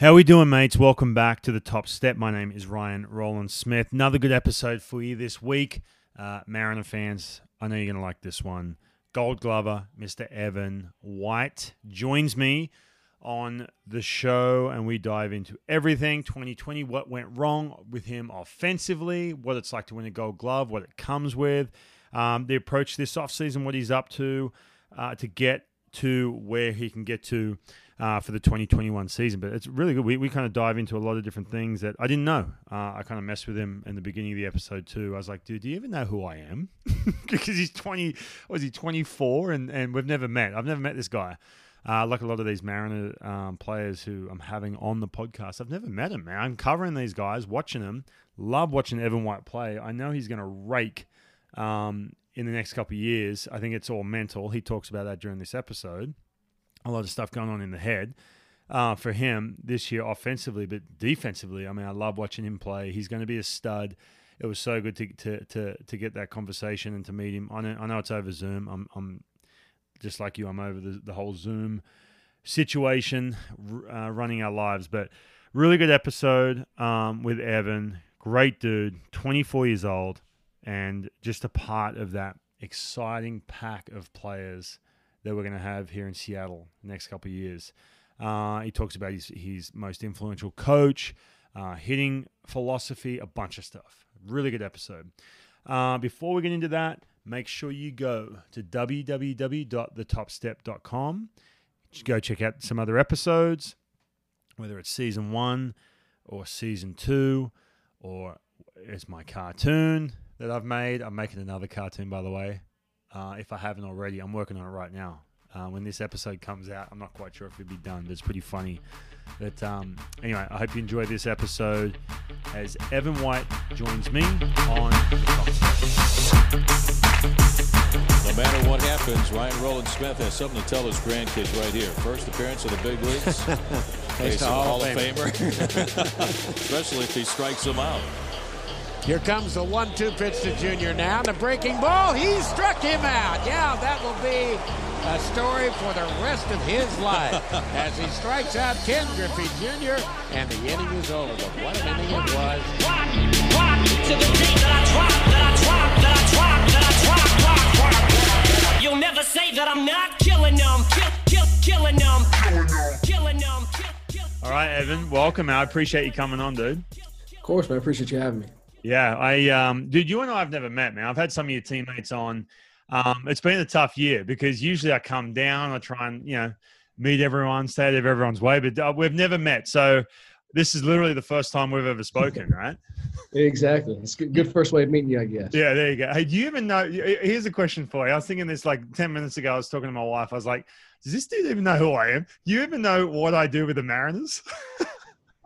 How are we doing, mates? Welcome back to the Top Step. My name is Ryan Rowland-Smith. Another good episode for you this week, uh, Mariner fans. I know you're to like this one. Gold Glover, Mr. Evan White, joins me on the show, and we dive into everything 2020, what went wrong with him offensively, what it's like to win a Gold Glove, what it comes with, um, the approach this offseason, what he's up to uh, to get to where he can get to uh, for the 2021 season. But it's really good. We, we kind of dive into a lot of different things that I didn't know. Uh, I kind of messed with him in the beginning of the episode too. I was like, dude, do you even know who I am? because he's 20, was he 24? And, and we've never met. I've never met this guy. Uh, like a lot of these Mariner um, players who I'm having on the podcast, I've never met him, man. I'm covering these guys, watching them. Love watching Evan White play. I know he's going to rake um, in the next couple of years. I think it's all mental. He talks about that during this episode a lot of stuff going on in the head uh, for him this year offensively, but defensively. I mean, I love watching him play. He's going to be a stud. It was so good to to to, to get that conversation and to meet him. I know, I know it's over Zoom. I'm I'm just like you. I'm over the, the whole Zoom situation, uh, running our lives. But really good episode um, with Evan. Great dude, 24 years old, and just a part of that exciting pack of players that we're going to have here in Seattle next couple of years. Uh, he talks about his, his most influential coach, uh, hitting philosophy, a bunch of stuff. Really good episode. Uh, before we get into that, make sure you go to www.thetopstep.com. Go check out some other episodes, whether it's season one or season two, or it's my cartoon that I've made. I'm making another cartoon, by the way. Uh, if I haven't already, I'm working on it right now. Uh, when this episode comes out, I'm not quite sure if it'll be done, but it's pretty funny. But um, anyway, I hope you enjoy this episode as Evan White joins me on No matter what happens, Ryan Rowland-Smith has something to tell his grandkids right here. First appearance of the big leagues. Face of Hall of Famer. Especially if he strikes them out. Here comes the one-two pitch to Junior now. The breaking ball. He struck him out. Yeah, that will be a story for the rest of his life as he strikes out Ken Griffey Jr. and the inning is over. But what an inning it was. Rock, rock to the beat that I drop, that I drop, that I drop, that I drop, rock, rock, rock. You'll never say that I'm not killing them, kill, kill, killing them, killing them, kill, kill. All right, Evan, welcome. I appreciate you coming on, dude. Of course, man. I appreciate you having me. Yeah, I um, dude, you and I have never met, man. I've had some of your teammates on. Um, it's been a tough year because usually I come down, I try and you know meet everyone, stay out of everyone's way, but uh, we've never met. So this is literally the first time we've ever spoken, right? exactly. It's good, good first way of meeting you, I guess. Yeah, there you go. Hey, do you even know? Here's a question for you. I was thinking this like 10 minutes ago. I was talking to my wife. I was like, does this dude even know who I am? Do you even know what I do with the Mariners?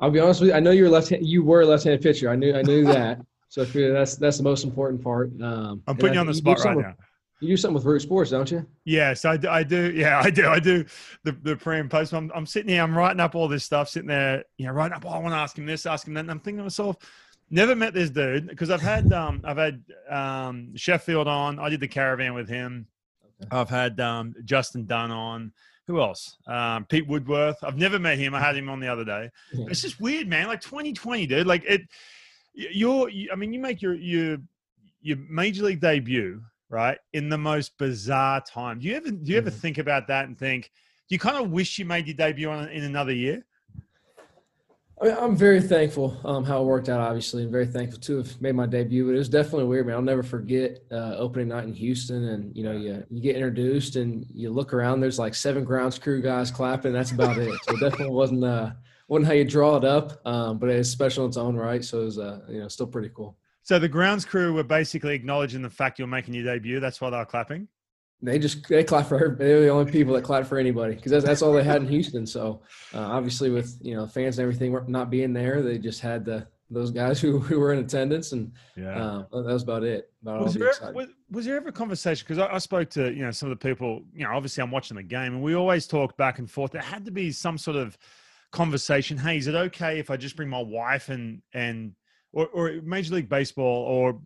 I'll be honest with you. I know you're left. You were a left-handed pitcher. I knew. I knew that. so that's that's the most important part. Um, I'm putting you on the spot right with, now. You do something with Root Sports, don't you? Yes, I do. I do. Yeah, I do. I do the, the pre and post. I'm, I'm sitting here. I'm writing up all this stuff. Sitting there, you know, writing up. Oh, I want to ask him this, ask him that. And I'm thinking to myself, never met this dude because I've had um I've had um Sheffield on. I did the caravan with him. Okay. I've had um Justin Dunn on who else? Um, Pete Woodworth. I've never met him. I had him on the other day. Yeah. It's just weird, man. Like 2020, dude. Like it. You're. I mean, you make your your your major league debut right in the most bizarre time. Do you ever do you ever mm-hmm. think about that and think? Do you kind of wish you made your debut on in another year? I mean, I'm very thankful um, how it worked out. Obviously, and very thankful to have made my debut. But it was definitely weird, man. I'll never forget uh, opening night in Houston, and you know, you you get introduced and you look around. There's like seven grounds crew guys clapping. That's about it. So it definitely wasn't uh, wasn't how you draw it up, um, but it's special in its own right. So it was uh, you know still pretty cool. So the grounds crew were basically acknowledging the fact you're making your debut. That's why they were clapping. They just they clap for her. They were the only people that clapped for anybody because that's, that's all they had in Houston. So uh, obviously, with you know fans and everything not being there, they just had the those guys who, who were in attendance, and yeah, uh, that was about it. About was, there ever, was, was, there ever a conversation? Because I, I, spoke to you know some of the people. You know, obviously I'm watching the game, and we always talk back and forth. There had to be some sort of conversation. Hey, is it okay if I just bring my wife and and or, or Major League Baseball or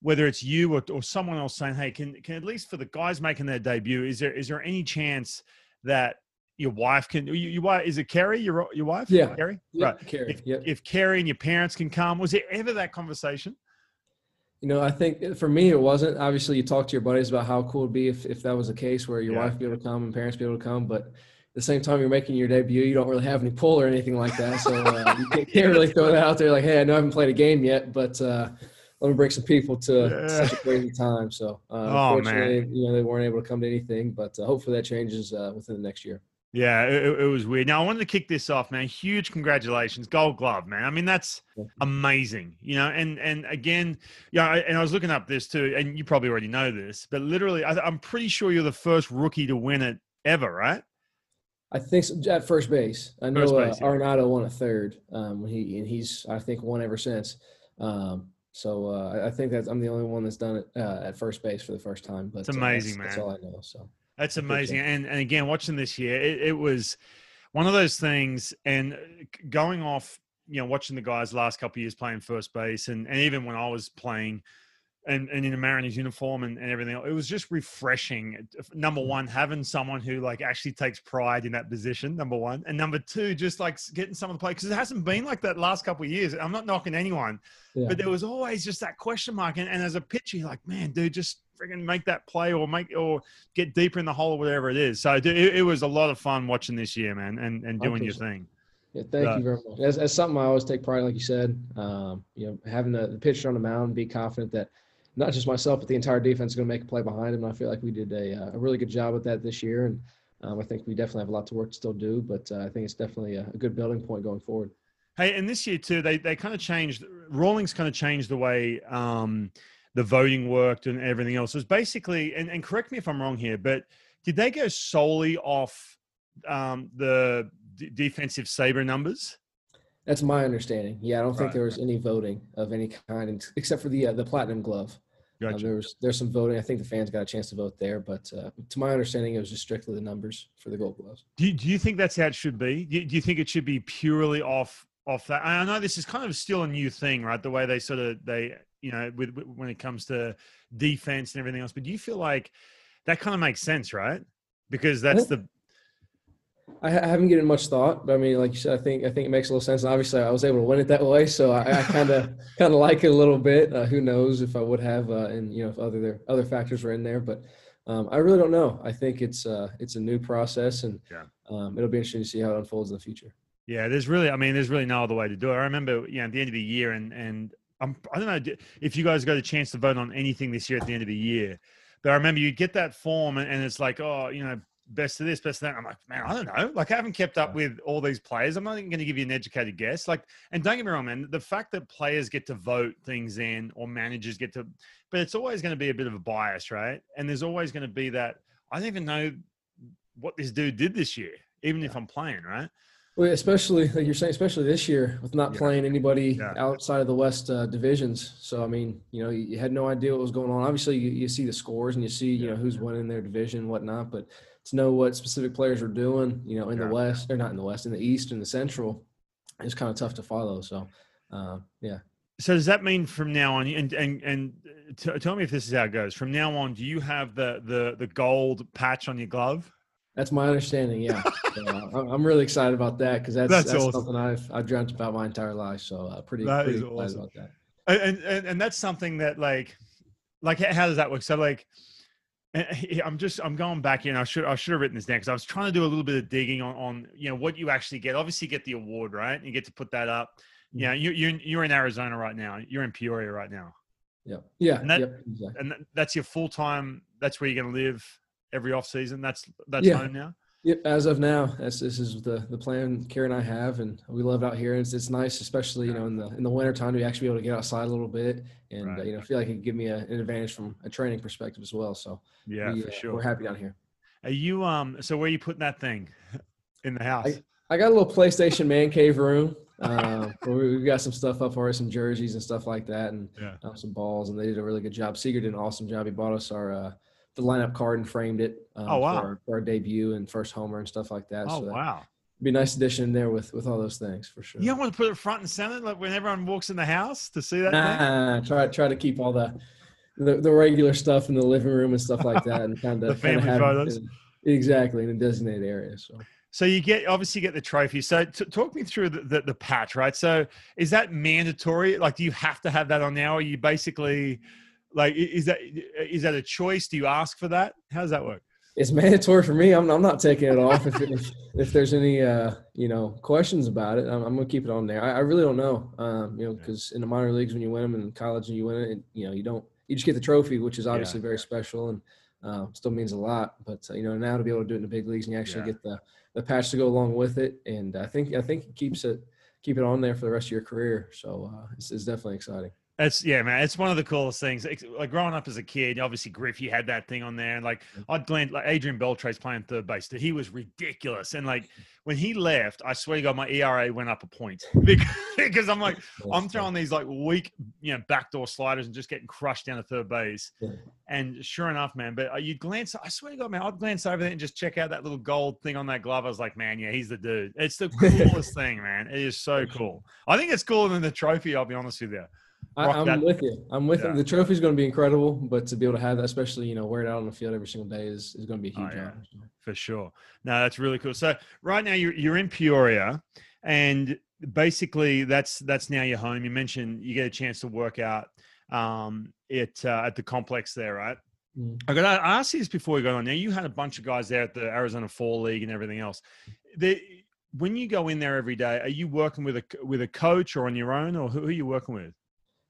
whether it's you or, or someone else saying, "Hey, can can at least for the guys making their debut, is there is there any chance that your wife can. Your wife is it Kerry? Your your wife? Yeah, Kerry. Yep, right. Kerry. If, yep. if Kerry and your parents can come, was there ever that conversation? You know, I think for me it wasn't. Obviously, you talk to your buddies about how cool it'd be if, if that was the case where your Yeah. wife be able to come and parents be able to come, but at the same time you're making your debut, you don't really have any pull or anything like that. So uh, you can't, can't really throw that out there like, hey, I know I haven't played a game yet, but uh, let me bring some people to Yeah. such a crazy time. So uh, Oh, unfortunately, man. you know, they weren't able to come to anything, but uh, hopefully that changes uh, within the next year. Yeah, it, it was weird. Now I wanted to kick this off, man. Huge congratulations, Gold Glove, man. I mean, that's amazing, you know. And and again, yeah, I, and I was looking up this too, and you probably already know this, but literally, I, I'm pretty sure you're the first rookie to win it ever, right? I think so, at first base. I know First uh, yeah. Arenado won a third. Um, he and he's I think won ever since. Um, so uh, I- think that I'm the only one that's done it uh, at first base for the first time. But It's uh, amazing, that's, man. That's all I know. So That's amazing. And and again, watching this year, it, it was one of those things. And uh, going off, you know, watching the guys last couple of years playing first base, and, and even when I was playing, and, and in a Mariners uniform and, and everything, it was just refreshing. Number one, having someone who like actually takes pride in that position. Number one, and number two, just like getting some of the play because it hasn't been like that last couple of years. I'm not knocking anyone, yeah. but there was always just that question mark. And, and as a pitcher, you're like, man, dude, just friggin' make that play or make or get deeper in the hole or whatever it is. So dude, it, it was a lot of fun watching this year, man, and, and doing your thing. Yeah, thank you very much. That's, that's something I always take pride, in, like you said. Um, you know, having the, the pitcher on the mound, be confident that not just myself, but the entire defense is going to make a play behind him. And I feel like we did a, uh, a really good job with that this year, and um, I think we definitely have a lot to work to still do. But uh, I think it's definitely a, a good building point going forward. Hey, and this year too, they they kind of changed. Rawlings kind of changed the way um, the voting worked and everything else. It was basically, and, and correct me if I'm wrong here, but did they go solely off um, the d- defensive saber numbers? That's my understanding. Yeah, I don't Right. think there was any voting of any kind, except for the uh, the platinum glove. Uh, there was there's some voting. I think the fans got a chance to vote there, but uh, to my understanding, it was just strictly the numbers for the Gold Gloves. Do you, do you think that's how it should be? Do you, do you think it should be purely off off that? I know this is kind of still a new thing, right? The way they sort of they you know with, with when it comes to defense and everything else. But do you feel like that kind of makes sense, right? Because that's the I, I haven't given much thought, but I mean, like you said, I think I think it makes a little sense. And obviously, I was able to win it that way, so I kind of kind of like it a little bit. Uh, who knows if I would have, uh, and you know, if other there, other factors were in there, but um, I really don't know. I think it's uh, it's a new process, and Yeah. um, it'll be interesting to see how it unfolds in the future. Yeah, there's really, I mean, there's really no other way to do it. I remember, you know, at the end of the year, and and I'm, I don't know if you guys got a chance to vote on anything this year at the end of the year, but I remember you get that form, and, and it's like, oh, you know, best of this, best of that. I'm like, man, I don't know. Like, I haven't kept up with all these players. I'm not even going to give you an educated guess. Like, and don't get me wrong, man, the fact that players get to vote things in or managers get to, but it's always going to be a bit of a bias, right? And there's always going to be that. I don't even know what this dude did this year, even if I'm playing, right? Well, especially like you're saying, especially this year with not Yeah. playing anybody Yeah. outside of the West uh, divisions. So I mean, you know, you, you had no idea what was going on. Obviously, you, you see the scores and you see you Yeah. know who's winning their division, and whatnot. But to know what specific players are doing, you know, in Yeah. the West or not in the West, in the East and the Central, it's kind of tough to follow. So uh, yeah. So does that mean from now on, and and and t- tell me if this is how it goes. From now on, do you have the the the gold patch on your glove? That's my understanding. Yeah, so, uh, I'm- really excited about that because that's That's that's, awesome. something I've I've dreamt about my entire life. So uh, pretty That pretty excited awesome. about that. And, and and that's something that like like how does that work? So like. Eh, eh, and I'm just I'm going back in. I should I should have written this down because I was trying to do a little bit of digging on on you know what you actually get. Obviously, you get the award, right? You get to put that up. Mm-hmm. Yeah, you you're in- you're in Arizona right now. You're in Peoria right now, Yeah, Yeah. And that- yep. Exactly. and that's your full time. That's where you're going to live every off season. That's that's Yeah. home now. Yep, as of now, that's, this is the the plan Karen and I have, and we love it out here. It's, it's nice, especially you know in the in the winter time to actually be able to get outside a little bit, and Right. uh, you know feel like it give me a, an advantage from a training perspective as well. So Yeah, we, for uh, sure. we're happy down here. Are you um? So where are you putting that thing in the house? I got a little PlayStation man cave room. Uh, we, we've got some stuff up for us, some jerseys and stuff like that, and Yeah. um, some balls. And they did a really good job. Seager did an awesome job. He bought us our uh, the lineup card and framed it. Um, Oh, wow. For our, for our debut and first homer and stuff like that. oh so that wow! be a nice addition there with with all those things for sure. You don't want to put it front and center, like when everyone walks in the house to see that thing. Nah, try try to keep all the, the the regular stuff in the living room and stuff like that, and kind The of family photos. exactly in a designated area. So So you get obviously you get the trophy. So t- talk me through the, the, the patch, right? So is that mandatory? Like, do you have to have that on now? Or you basically like is that is that a choice? Do you ask for that? How does that work? It's mandatory for me. I'm, I'm not taking it off. if, if, if there's any uh, you know questions about it, I'm, I'm, gonna keep it on there. I, I really don't know. Um, you know, because in the minor leagues when you win them, and in college and you win it, you know, you don't you just get the trophy, which is obviously yeah. very special and uh, still means a lot. But uh, you know, now to be able to do it in the big leagues and you actually yeah. get the the patch to go along with it, and I think I think it keeps it keep it on there for the rest of your career. So uh, it's, it's definitely exciting. It's yeah, man. It's one of the coolest things. Like growing up as a kid, obviously Griff, you had that thing on there, and like mm-hmm. I'd glance like Adrian Beltre's playing third base. He was ridiculous, and like when he left, I swear to God, my ERA went up a point because, because I'm like I'm throwing these like weak, you know, backdoor sliders and just getting crushed down to third base. And sure enough, man. But uh, you glance, I swear to God, man, I'd glance over there and just check out that little gold thing on that glove. I was like, man, yeah, he's the dude. It's the coolest thing, man. It is so cool. I think it's cooler than the trophy. I'll be honest with you. I, am with you. I'm with yeah. you. The trophy's going to be incredible, but to be able to have that, especially you know, wear it out on the field every single day is, is going to be a huge oh, yeah. For sure. No, that's really cool. So right now you're you're in Peoria, and basically that's that's now your home. You mentioned you get a chance to work out um, it uh, at the complex there, right? Mm. I got I asked you this before we got on. Now you had a bunch of guys there at the Arizona Fall League and everything else. The, when you go in there every day, are you working with a with a coach or on your own, or who, who are you working with?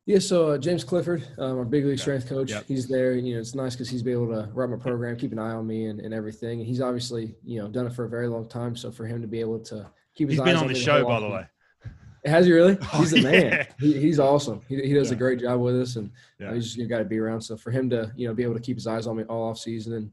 Yeah, so uh, James Clifford, um, our big league strength coach, yep. he's there. You know, it's nice because he's been able to run my program, keep an eye on me, and, and everything. And he's obviously, you know, done it for a very long time. So for him to be able to keep his he's been on, on the show, by the way. Has he really? Oh, he's the yeah. man. He, he's awesome. He, he does yeah. a great job with us, and yeah. he's just got to be around. So for him to, you know, be able to keep his eyes on me all off season, and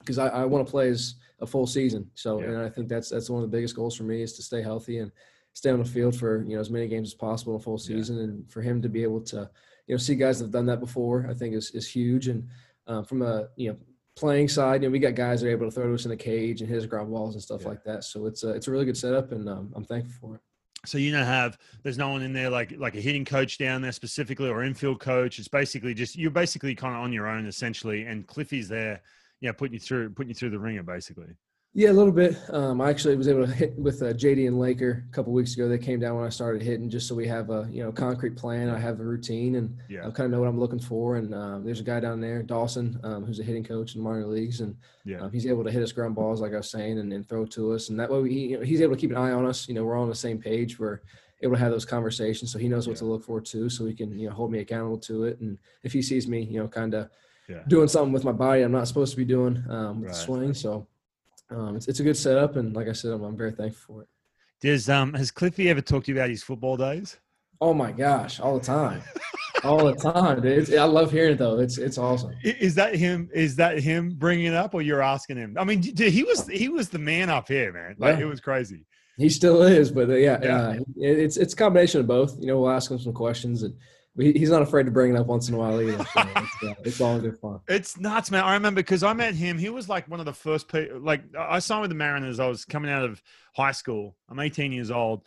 because I, I want to play as a full season. So, and I think that's that's one of the biggest goals for me is to stay healthy and stay on the field for you know as many games as possible in a full season, and for him to be able to you know see guys that have done that before. I think is is huge. And uh, from a you know playing side, you know we got guys that are able to throw to us in the cage and hit us ground balls and stuff yeah. like that. So it's a, it's a really good setup, and um, I'm thankful for it. So you don't have there's no one in there like like a hitting coach down there specifically or infield coach. It's basically just you're basically kind of on your own essentially, and Cliffy's there, you know, putting you through putting you through the ringer basically. Yeah, a little bit. Um, I actually was able to hit with uh, JD and Laker a couple weeks ago. They came down when I started hitting, just so we have a you know concrete plan. I have a routine, and yeah. I kind of know what I'm looking for. And um, there's a guy down there, Dawson, um, who's a hitting coach in the minor leagues, and yeah. Um, he's able to hit us ground balls, like I was saying, and, and throw to us. And that way, he, you know, he's able to keep an eye on us. You know, we're all on the same page. We're able to have those conversations, so he knows what yeah. to look for too. So he can you know hold me accountable to it. And if he sees me, you know, kind of doing something with my body I'm not supposed to be doing um, with right. the swing, so um, it's, it's a good setup, and like I said, I'm, I'm very thankful for it. Does um has Cliffy ever talked to you about his football days? Oh my gosh, all the time, all the time. Dude. I love hearing it though. It's it's awesome. Is that him? Is that him bringing it up, or you're asking him? I mean, dude, he was he was the man up here, man. Like yeah. it was crazy. He still is, but uh, yeah, yeah. Uh, it's it's a combination of both. You know, we'll ask him some questions and he's not afraid to bring it up once in a while either. So it's, uh, it's, all good fun. It's nuts, man. I remember because I met him. He was like one of the first people. Like I signed with the Mariners. I was coming out of high school. I'm 18 years old,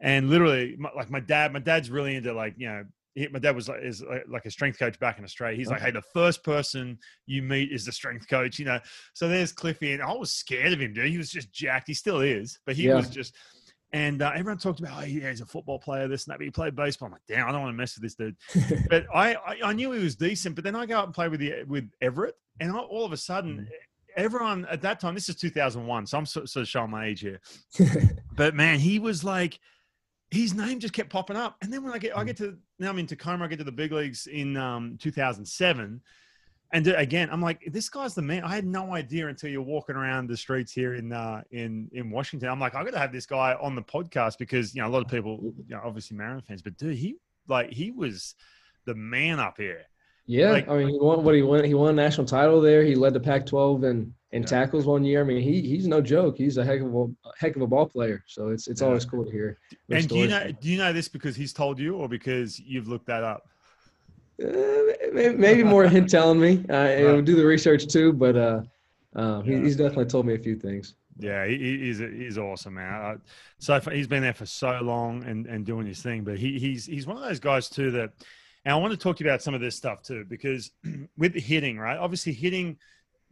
and literally, like my dad. My dad's really into like you know. He, my dad was like, is like a strength coach back in Australia. He's okay. like, "Hey, the first person you meet is the strength coach," you know. So there's Cliffy, and I was scared of him, dude. He was just jacked. He still is, but he yeah. was just and uh, everyone talked about, oh, yeah, he's a football player, this and that. But he played baseball. I'm like, damn, I don't want to mess with this dude. but I, I, I, knew he was decent. But then I go out and play with the with Everett, and all of a sudden, mm. everyone at that time, this is 2001, so I'm sort, of showing my age here. but man, he was like, his name just kept popping up. And then when I get, I mm. get to now I'm in Tacoma. I get to the big leagues in um, 2007 and again, I'm like, this guy's the man. I had no idea until you're walking around the streets here in uh, in in Washington. I'm like, I got to have this guy on the podcast because you know a lot of people, you know, obviously Marin fans, but dude, he like he was the man up here. Yeah, like, I mean, he won what he won. He won a national title there. He led the Pac-12 and in yeah. tackles one year. I mean, he he's no joke. He's a heck of a heck of a ball player. So it's it's yeah. always cool to hear. And do you know do you know this because he's told you, or because you've looked that up? Uh, maybe more him telling me. Uh, right. do the research too, but uh, uh, he, he's definitely told me a few things. Yeah, he, he's he's awesome, man. So he's been there for so long and, and doing his thing, but he, he's he's one of those guys too that. And I want to talk to you about some of this stuff too, because with hitting, right? Obviously, hitting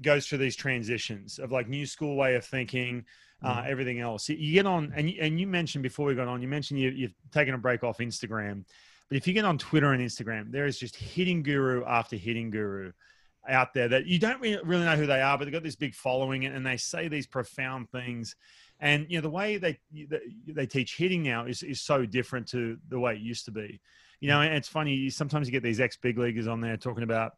goes through these transitions of like new school way of thinking, uh, mm-hmm. everything else. You get on, and you, and you mentioned before we got on, you mentioned you, you've taken a break off Instagram, but if you get on Twitter and Instagram, there is just hitting guru after hitting guru out there that you don't really know who they are, but they've got this big following and they say these profound things. And you know the way they they teach hitting now is is so different to the way it used to be. You know, and it's funny. Sometimes you get these ex big leaguers on there talking about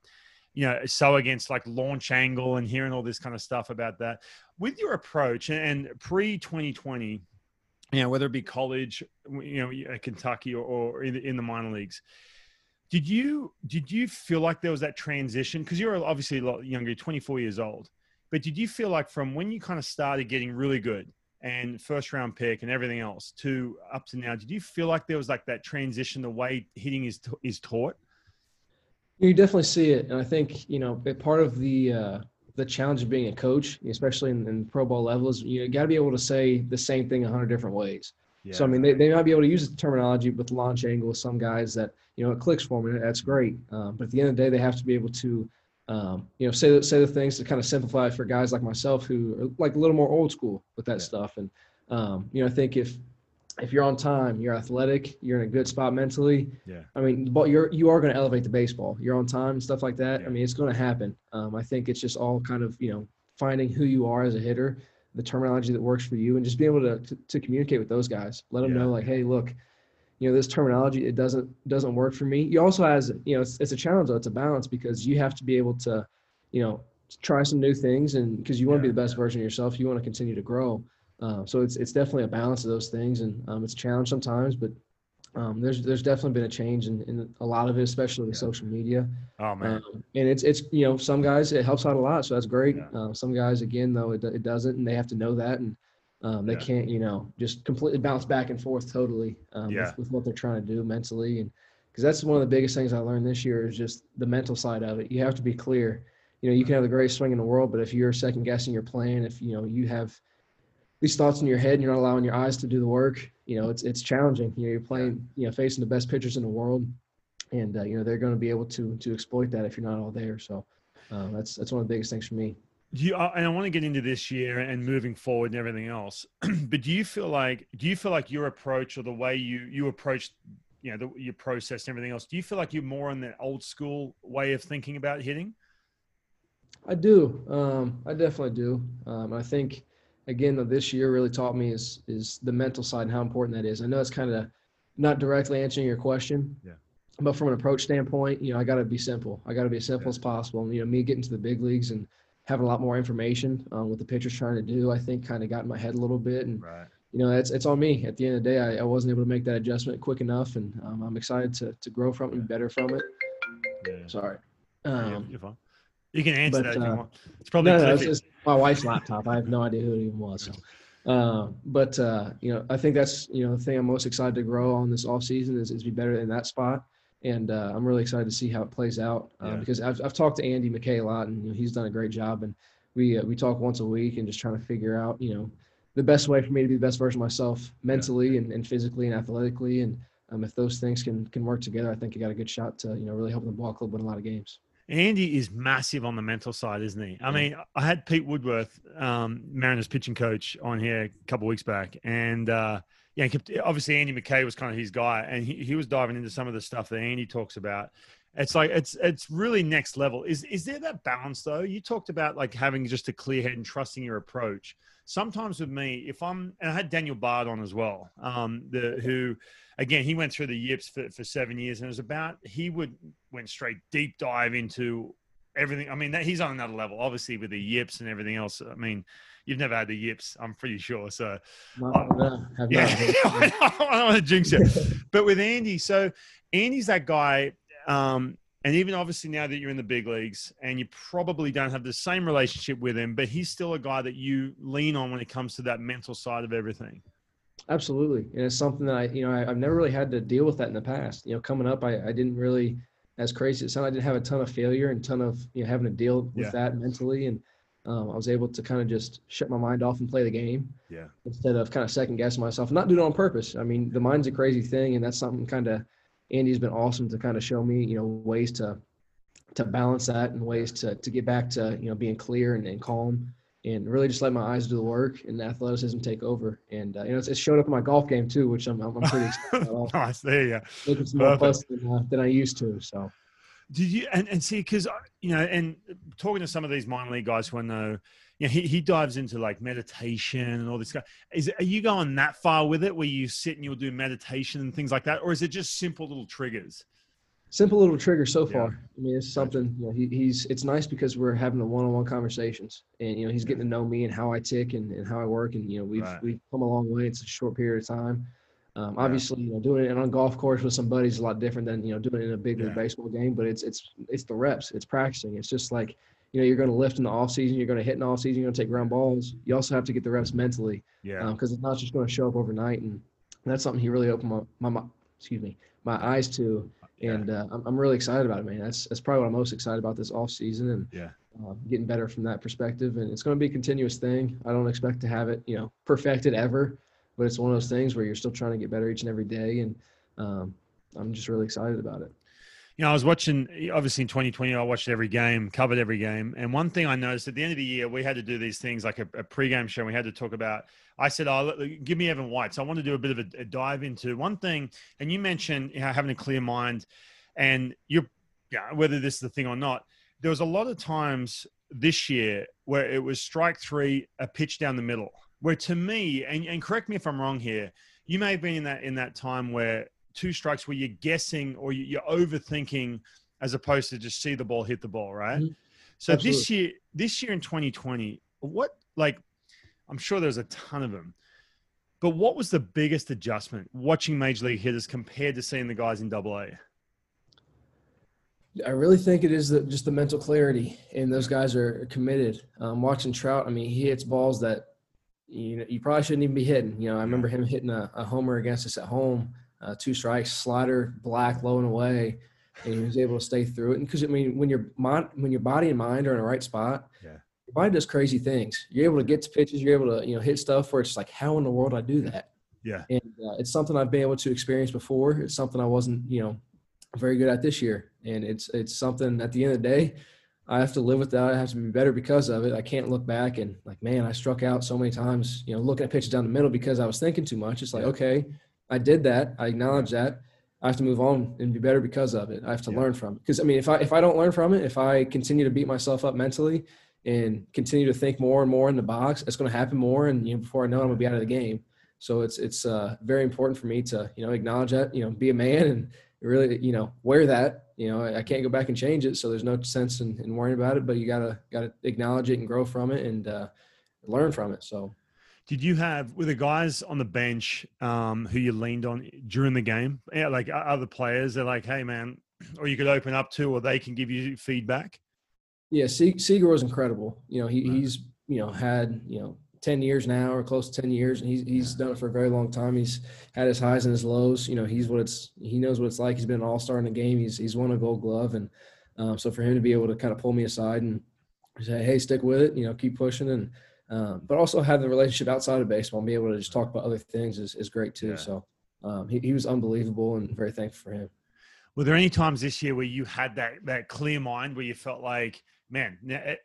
you know, so against like launch angle and hearing all this kind of stuff about that. With your approach and pre 2020, you know, whether it be college, you know, Kentucky or, or in, the, in the minor leagues, did you did you feel like there was that transition? Because you're obviously a lot younger, 24 years old, but did you feel like from when you kind of started getting really good and first round pick and everything else to up to now, did you feel like there was like that transition, the way hitting is is taught? You definitely see it, and I think you know part of the uh, the challenge of being a coach, especially in, in pro ball levels, you got to be able to say the same thing a hundred different ways. Yeah. So I mean, they, they might be able to use the terminology with launch angle with some guys that you know it clicks for me. That's great, um, but at the end of the day, they have to be able to um, you know say say the things to kind of simplify for guys like myself who are like a little more old school with that yeah. stuff. And um, you know, I think if if you're on time, you're athletic, you're in a good spot mentally. Yeah. I mean, but you're you are going to elevate the baseball. You're on time and stuff like that. Yeah. I mean, it's going to happen. Um, I think it's just all kind of you know finding who you are as a hitter, the terminology that works for you, and just being able to to, to communicate with those guys. Let them yeah. know like, hey, look, you know, this terminology it doesn't doesn't work for me. You also has you know it's, it's a challenge though. It's a balance because you have to be able to, you know, try some new things and because you want to be the best version of yourself, you want to continue to grow. Uh, so it's it's definitely a balance of those things, and um, it's a challenge sometimes, but um, there's there's definitely been a change in, in a lot of it, especially with yeah. social media. Oh man! Um, and it's it's you know some guys it helps out a lot, so that's great. Yeah. Uh, some guys again though it, it doesn't, and they have to know that, and um, they yeah. can't you know just completely bounce back and forth totally um, with, with, what they're trying to do mentally, and because that's one of the biggest things I learned this year is just the mental side of it. You have to be clear. You know, you can have the greatest swing in the world, but if you're second guessing your plan, if you know you have these thoughts in your head and you're not allowing your eyes to do the work, you know, it's it's challenging. You know, you're playing, you know, facing the best pitchers in the world, and uh, you know they're going to be able to to exploit that if you're not all there. So uh, that's that's one of the biggest things for me. You, uh, and I want to get into this year and moving forward and everything else. but do you feel like do you feel like your approach or the way you you approach you know the, your process and everything else? Do you feel like you're more in that old school way of thinking about hitting? I do. Um, I definitely do. Um, I think again though this year really taught me is is the mental side and how important that is. I know it's kind of not directly answering your question. Yeah. But from an approach standpoint, you know, I got to be simple. I got to be as simple yeah. as possible. And, you know, me getting to the big leagues and having a lot more information on what the pitcher's trying to do, I think kind of got in my head a little bit. And, right. you know, it's, it's on me. At the end of the day, I, I wasn't able to make that adjustment quick enough. And um, I'm excited to, to grow from it and better from it. Yeah. Sorry. Um, you're fine. You can answer but, that if you uh, want. It's probably no, no, it's just my wife's laptop. I have no idea who it even was. So. Uh, but uh, you know, I think that's you know the thing I'm most excited to grow on this off season is, is be better in that spot, and uh, I'm really excited to see how it plays out uh, yeah. because I've, I've talked to Andy McKay a lot, and you know, he's done a great job, and we uh, we talk once a week and just trying to figure out you know the best way for me to be the best version of myself mentally yeah. and, and physically and athletically, and um, if those things can can work together, I think you got a good shot to you know really help the ball club win a lot of games. Andy is massive on the mental side, isn't he? I mean, I had Pete Woodworth, um, Mariners pitching coach, on here a couple weeks back, and uh, yeah, obviously Andy McKay was kind of his guy, and he, he was diving into some of the stuff that Andy talks about. It's like it's it's really next level. Is is there that balance though? You talked about like having just a clear head and trusting your approach. Sometimes with me, if I'm and I had Daniel Bard on as well, um, the who again, he went through the yips for, for seven years, and it was about he would went straight deep dive into everything. I mean, that, he's on another level, obviously, with the yips and everything else. I mean, you've never had the yips, I'm pretty sure. So, no, no, yeah, I don't want to jinx it. but with Andy, so Andy's that guy. Um, and even obviously now that you're in the big leagues and you probably don't have the same relationship with him, but he's still a guy that you lean on when it comes to that mental side of everything. Absolutely, and it's something that I, you know, I, have never really had to deal with that in the past. You know, coming up, I, I didn't really, as crazy it sounded, I didn't have a ton of failure and ton of you know having to deal with yeah. that mentally, and um, I was able to kind of just shut my mind off and play the game. Yeah. Instead of kind of second guessing myself, not do it on purpose. I mean, the mind's a crazy thing, and that's something kind of Andy's been awesome to kind of show me, you know, ways to to balance that and ways to to get back to you know being clear and, and calm and really just let my eyes do the work and the athleticism take over. And uh, you know, it's, it's, showed up in my golf game too, which I'm, I'm pretty excited about. nice, there you go. More plus than, uh, than I used to. So. Did you and, and see because uh, you know and talking to some of these minor league guys who I know, you know, he, he dives into like meditation and all this guy. Is are you going that far with it where you sit and you'll do meditation and things like that, or is it just simple little triggers? simple little trigger so far. Yeah. I mean, it's something. You know, he, he's. It's nice because we're having the one-on-one conversations, and you know, he's getting to know me and how I tick and, and how I work, and you know, we've right. we've come a long way. It's a short period of time. Um, yeah. Obviously, you know, doing it on a golf course with some buddies is a lot different than you know doing it in a big league yeah. baseball game. But it's it's it's the reps. It's practicing. It's just like you know you're going to lift in the off season. You're going to hit in the off season. You're going to take ground balls. You also have to get the reps mentally. Yeah. Because um, it's not just going to show up overnight, and that's something he really opened my, my, my excuse me my eyes to and uh, I'm, I'm really excited about it, man. That's that's probably what I'm most excited about this off season, and yeah, uh, getting better from that perspective. And it's going to be a continuous thing. I don't expect to have it, you know, perfected ever, but it's one of those things where you're still trying to get better each and every day, and um, I'm just really excited about it. You know, I was watching, obviously in 2020, I watched every game, covered every game. And one thing I noticed at the end of the year, we had to do these things like a, a pregame show. We had to talk about, I said, oh, give me Evan White. So I want to do a bit of a, a dive into one thing. And you mentioned you know, having a clear mind and you're, yeah, whether this is the thing or not, there was a lot of times this year where it was strike three, a pitch down the middle, where to me, and, and correct me if I'm wrong here, you may have been in that in that time where two strikes where you're guessing or you're overthinking as opposed to just see the ball hit the ball, right? Mm-hmm. So Absolutely. this year, this year in 2020, what like I'm sure there's a ton of them. But what was the biggest adjustment watching major league hitters compared to seeing the guys in double A? I really think it is the, just the mental clarity, and those guys are committed. Um, watching Trout, I mean, he hits balls that you know you probably shouldn't even be hitting. You know, I remember him hitting a, a homer against us at home uh, two strikes, slider, black, low and away, and he was able to stay through it. And because I mean, when your mind, when your body and mind are in the right spot, yeah. your body does crazy things. You're able to get to pitches. You're able to you know hit stuff where it's like, how in the world I do that? Yeah. And uh, it's something I've been able to experience before. It's something I wasn't you know very good at this year, and it's it's something at the end of the day. I have to live with that. I have to be better because of it. I can't look back and like, man, I struck out so many times, you know, looking at pitches down the middle because I was thinking too much. It's like, okay, I did that. I acknowledge that. I have to move on and be better because of it. I have to yeah. learn from it. Because I mean, if I if I don't learn from it, if I continue to beat myself up mentally and continue to think more and more in the box, it's going to happen more. And you know, before I know it, I'm going to be out of the game. So it's it's uh, very important for me to you know acknowledge that you know be a man and really you know wear that. You know, I, I can't go back and change it. So there's no sense in, in worrying about it. But you gotta gotta acknowledge it and grow from it and uh, learn from it. So did you have were the guys on the bench um, who you leaned on during the game? Yeah, like other players, they're like, "Hey, man," or you could open up to, or they can give you feedback. Yeah, Seager was incredible. You know, he, he's you know had you know ten years now or close to ten years, and he's he's done it for a very long time. He's had his highs and his lows. You know, he's what it's he knows what it's like. He's been an all star in the game. He's he's won a Gold Glove, and um, so for him to be able to kind of pull me aside and say, "Hey, stick with it. You know, keep pushing," and um, but also have the relationship outside of baseball and be able to just talk about other things is, is great too. Yeah. So um, he, he was unbelievable and very thankful for him. Were there any times this year where you had that that clear mind where you felt like, man, eh,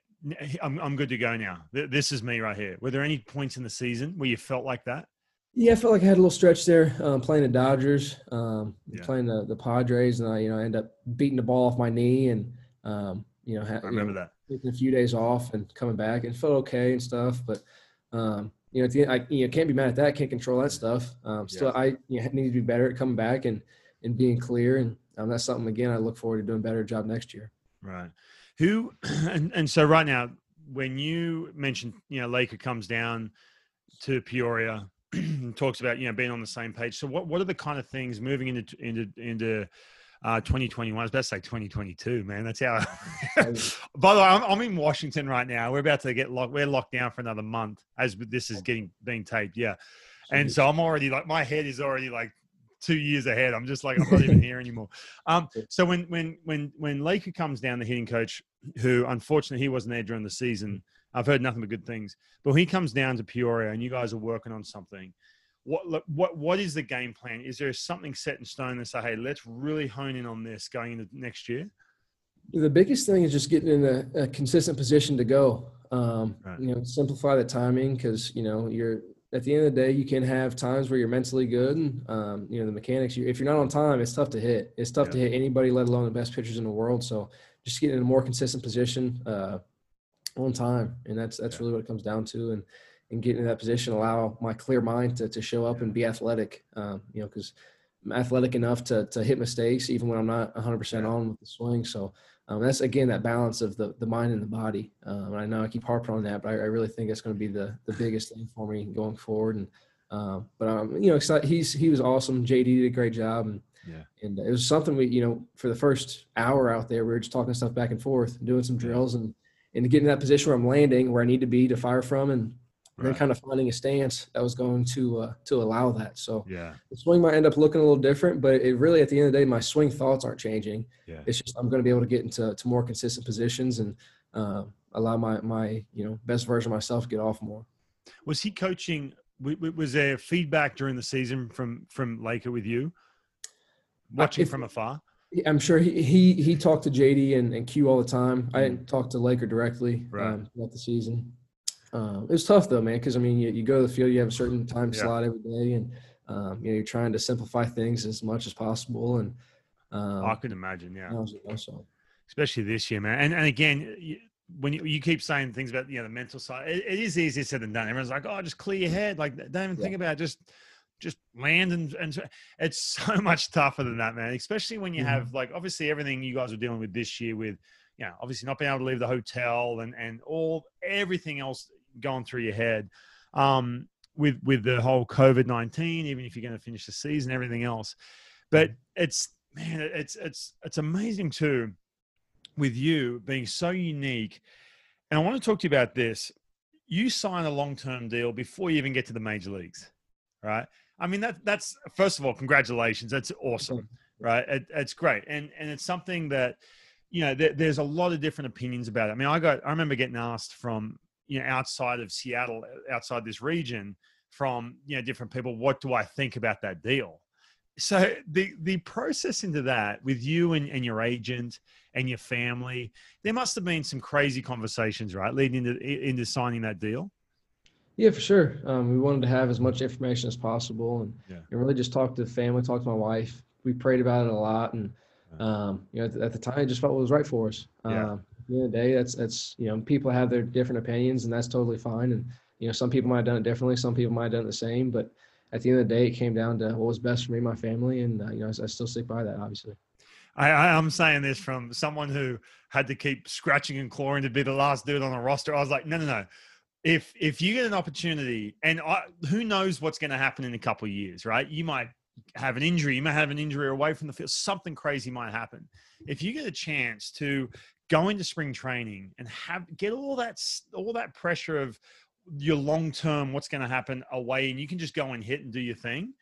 I'm I'm good to go now. This is me right here. Were there any points in the season where you felt like that? Yeah, I felt like I had a little stretch there um, playing the Dodgers, um, yeah. playing the, the Padres, and I you know end up beating the ball off my knee and um, you know, ha- I remember you know, that taking a few days off and coming back and felt okay and stuff. But um, you know, at the end, I you know, can't be mad at that. Can't control that stuff. Um, still, yeah. I you know, need to be better at coming back and and being clear. And um, that's something again I look forward to doing a better job next year. Right. Who and and so right now, when you mentioned you know Laker comes down to Peoria. talks about you know being on the same page. So what what are the kind of things moving into into into uh, 2021. I was about to say 2022, man. That's how. By the way, I'm, I'm, in Washington right now. We're about to get locked. We're locked down for another month as this is getting being taped. Yeah, and so I'm already like my head is already like two years ahead. I'm just like I'm not even here anymore. Um, so when when when when Laker comes down, the hitting coach, who unfortunately he wasn't there during the season. I've heard nothing but good things. But when he comes down to Peoria and you guys are working on something, what what what is the game plan? Is there something set in stone that say, hey, let's really hone in on this going into next year? The biggest thing is just getting in a, a consistent position to go. Um, right. You know, simplify the timing because you know you're at the end of the day you can have times where you're mentally good and um, you know the mechanics. You, if you're not on time, it's tough to hit. It's tough yeah. to hit anybody, let alone the best pitchers in the world. So just getting in a more consistent position uh, on time, and that's that's yeah. really what it comes down to. And and getting in that position allow my clear mind to to show up and be athletic. Um, you know, because I'm athletic enough to to hit mistakes even when I'm not 100 percent on with the swing. So um, that's again that balance of the the mind and the body. Um, and I know I keep harping on that, but I, I really think it's going to be the the biggest thing for me going forward. And um, but I'm you know excited. He's he was awesome. JD did a great job, and yeah, and it was something we you know for the first hour out there we were just talking stuff back and forth, doing some drills, and and getting in that position where I'm landing where I need to be to fire from, and right. then kind of finding a stance that was going to uh, to allow that. So yeah, the swing might end up looking a little different, but it really at the end of the day, my swing thoughts aren't changing. Yeah. It's just I'm going to be able to get into to more consistent positions and uh, allow my my you know best version of myself to get off more. Was he coaching? Was there feedback during the season from from Laker with you, watching if, from afar? I'm sure he, he he talked to JD and, and Q all the time. I didn't talk to Laker directly right. um, about the season. Um, it was tough though, man, because I mean, you, you go to the field, you have a certain time yeah. slot every day, and um, you know you're trying to simplify things as much as possible. And um, I can imagine, yeah, especially this year, man. And and again, you, when you, you keep saying things about you know the mental side, it, it is easier said than done. Everyone's like, oh, just clear your head, like don't even yeah. think about it, just just land and and it's so much tougher than that, man. Especially when you mm-hmm. have like obviously everything you guys are dealing with this year with you know, obviously not being able to leave the hotel and and all everything else going through your head um, with with the whole COVID nineteen, even if you're going to finish the season, everything else. But it's man, it's it's it's amazing too with you being so unique. And I want to talk to you about this. You sign a long term deal before you even get to the major leagues, right? I mean that that's first of all, congratulations. That's awesome, right? It, it's great, and and it's something that you know there's a lot of different opinions about it. I mean, I got I remember getting asked from you know outside of Seattle, outside this region, from you know different people, what do I think about that deal? So the the process into that with you and, and your agent and your family, there must have been some crazy conversations, right, leading into into signing that deal. Yeah, for sure. Um, we wanted to have as much information as possible, and, yeah. and really just talk to the family, talk to my wife. We prayed about it a lot, and um, you know, at the, at the, time, it just felt what was right for us. Yeah. The end of the day, that's that's you know, people have their different opinions, and that's totally fine. And you know, some people might have done it differently, some people might have done the same, but at the end of the day, it came down to what was best for me, my family, and uh, you know, I, I, still stick by that, obviously. I, I'm saying this from someone who had to keep scratching and clawing to be the last dude on the roster. I was like, no, no, no. If if you get an opportunity, and I, who knows what's going to happen in a couple years, right? You might have an injury, you might have an injury away from the field, something crazy might happen. If you get a chance to go into spring training and have get all that all that pressure of your long term what's going to happen away and you can just go and hit and do your thing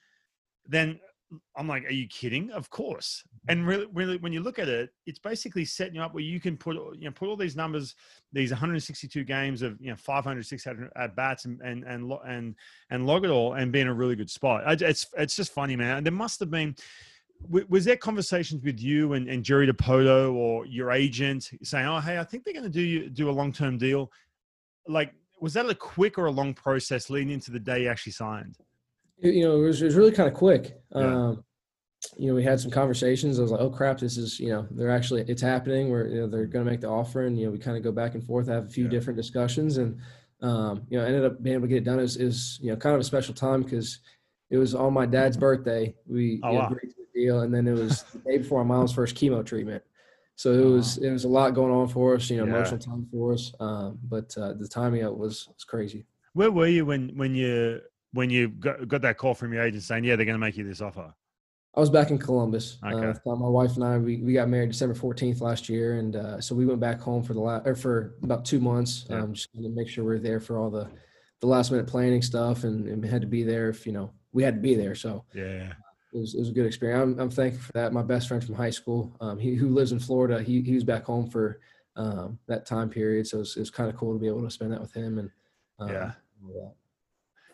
then i'm like are you kidding? Of course. And mm. really, really when you look at it it's basically setting you up where you can put you know put all these numbers these 162 games of you know 500 600 at bats and and and and, and log it all and be in a really good spot. It's it's just funny man. There must have been was there conversations with you and, and Jerry Dipoto or your agent saying, "Oh, hey, I think they're going to do do a long term deal"? Like, was that a quick or a long process leading into the day you actually signed? You know, it was, it was really kind of quick. Yeah. Um, you know, we had some conversations. I was like, "Oh crap, this is you know, they're actually it's happening. Where you know they're going to make the offer, and you know, we kind of go back and forth, have a few yeah. different discussions, and um, you know, ended up being able to get it done. Is is you know, kind of a special time because it was on my dad's birthday. We oh, wow deal, and then it was the day before my mom's first chemo treatment. So it was it was a lot going on for us, you know, yeah. emotional time for us. Um, but uh, the timing of it was was crazy. Where were you when when you when you got, got that call from your agent saying, "Yeah, they're going to make you this offer"? I was back in Columbus. Okay. Uh, my wife and I we, we got married December 14th last year, and uh, so we went back home for the last or for about two months, yeah. um, just to make sure we are there for all the the last minute planning stuff, and, and had to be there if you know we had to be there. So yeah, it was, it was a good experience. I'm, I'm thankful for that. My best friend from high school, um, he who lives in Florida, he he was back home for um, that time period, so it was, it was kind of cool to be able to spend that with him. And um, yeah,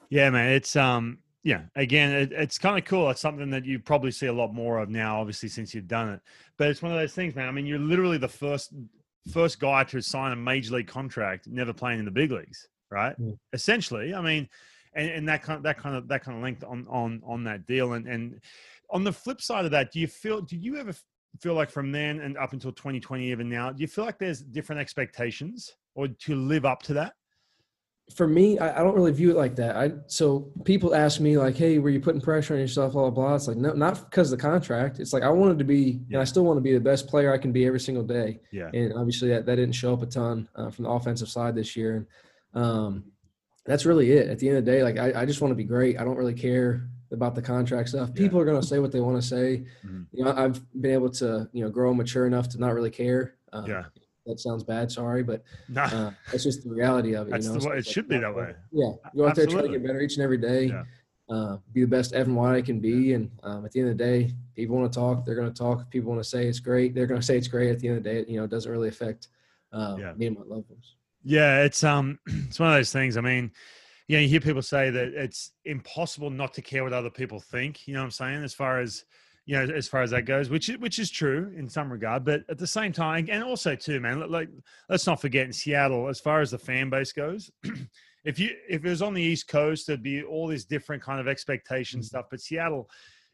yeah, man, it's um, yeah, again, it, it's kind of cool. It's something that you probably see a lot more of now, obviously, since you've done it. But it's one of those things, man. I mean, you're literally the first first guy to sign a major league contract, never playing in the big leagues, right? Yeah. Essentially, I mean, and, and that kind of, that kind of that kind of length on on on that deal. And and on the flip side of that, do you feel? Did you ever feel like from then and up until 2020, even now, do you feel like there's different expectations or to live up to that? for me, I, I, don't really view it like that. I so people ask me like, "Hey, were you putting pressure on yourself?" Blah blah blah. It's like no, not because of the contract. It's like I wanted to be, yeah. and I still want to be the best player I can be every single day. Yeah. And obviously that, that didn't show up a ton uh, from the offensive side this year, and um, that's really it. At the end of the day, like I, I just want to be great. I don't really care about the contract stuff. People yeah. are going to say what they want to say. Mm-hmm. You know, I've been able to you know grow mature enough to not really care. Um, yeah that sounds bad. Sorry, but nah. uh, that's just the reality of it. That's you know? the way, it should be that way. Yeah, go out Absolutely. there, try to get better each and every day. Yeah. Uh, be the best Evan White I can be, and um, at the end of the day, people want to talk. They're going to talk. If people want to say it's great, they're going to say it's great. At the end of the day, you know, it doesn't really affect uh, yeah. me and my loved ones. Yeah, it's um, it's one of those things. I mean, yeah, you hear people say that it's impossible not to care what other people think. You know what I'm saying? As far as you know, as far as that goes, which which is true in some regard, but at the same time, and also too, man, like let's not forget in Seattle, as far as the fan base goes, if you if it was on the East Coast, there'd be all these different kind of expectation mm-hmm. stuff, but Seattle,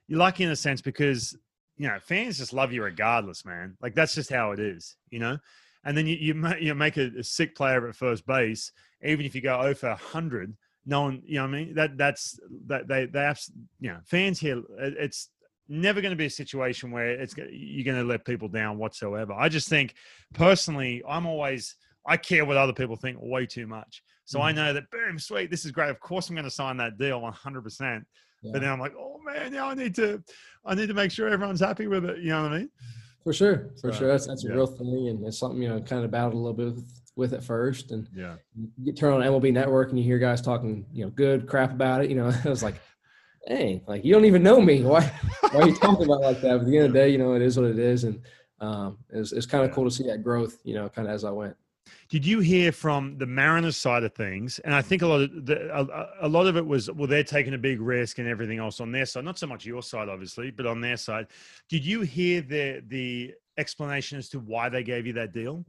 you're lucky in a sense because you know fans just love you regardless, man. Like that's just how it is, you know. And then you you, you make a, a sick player at first base, even if you go over hundred. No one, you know, what I mean that that's that they they have, you know, fans here. It's never going to be a situation where it's you're going to let people down whatsoever. I just think personally, I'm always I care what other people think way too much. So mm-hmm. I know that boom, sweet, this is great. Of course, I'm going to sign that deal 100. Yeah. percent But then I'm like, oh man, now I need to, I need to make sure everyone's happy with it. You know what I mean? For sure, for so, sure. That's that's a real thing, and it's something you know kind of battled a little bit with, with it first, and yeah, you turn on MLB Network and you hear guys talking you know good crap about it. You know, I was like, dang, like you don't even know me. Why, why are you talking about like that? But at the end of the day, you know, it is what it is. And um, it's, it's kind of cool to see that growth, you know, kind of as I went. Did you hear from the Mariners side of things? And I think a lot of the, a, a, lot of it was well, they're taking a big risk and everything else on their side. Not so much your side, obviously, but on their side. Did you hear the the explanation as to why they gave you that deal?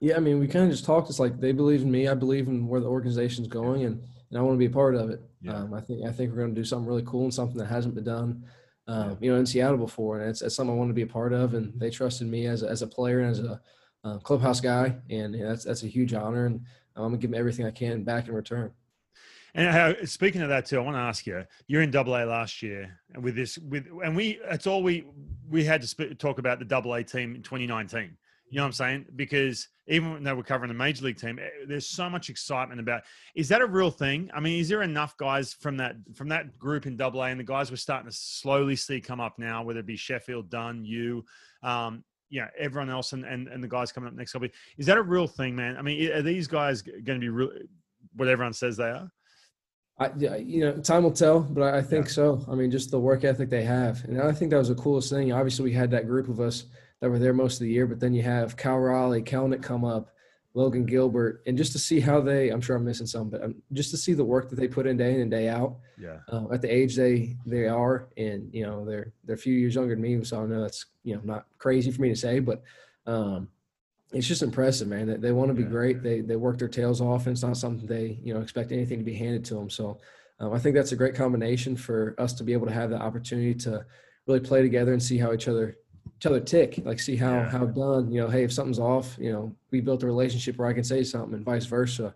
Yeah, I mean, we kind of just talked. It's like they believe in me. I believe in where the organization's going, and and I want to be a part of it. Yeah. Um, I think I think we're going to do something really cool and something that hasn't been done, um, you know, in Seattle before, and it's, it's, something I want to be a part of. And they trusted me as a, as a player and as a uh, clubhouse guy, and know, that's that's a huge honor. And I'm to give them everything I can back in return. And how, speaking of that too, I want to ask you: You're in Double A last year, and with this, with and we, it's all we we had to sp- talk about the Double A team in 2019. You know what I'm saying? Because even though we're covering the major league team, eh, there's so much excitement about. Is that a real thing? I mean, is there enough guys from that from that group in Double A, and the guys we're starting to slowly see come up now, whether it be Sheffield, Dunn, you, um, yeah, everyone else, and, and and the guys coming up next couple. Is that a real thing, man? I mean, are these guys going to be real? What everyone says they are? I, you know, time will tell, but I think yeah. so. I mean, just the work ethic they have, and I think that was the coolest thing. Obviously, we had that group of us that were there most of the year. But then you have Cal Raleigh, Kelenic come up, Logan Gilbert, and just to see how they, I'm sure I'm missing some, but um, just to see the work that they put in day in and day out. Yeah. Uh, at the age they they are, and you know they're they're a few years younger than me, so I know that's you know not crazy for me to say, but um, it's just impressive, man. They, they want to be yeah. great. They they work their tails off, and it's not something they you know expect anything to be handed to them. So um, I think that's a great combination for us to be able to have the opportunity to really play together and see how each other each other tick, like see how yeah. how done. You know, hey, if something's off, you know, we built a relationship where I can say something, and vice versa.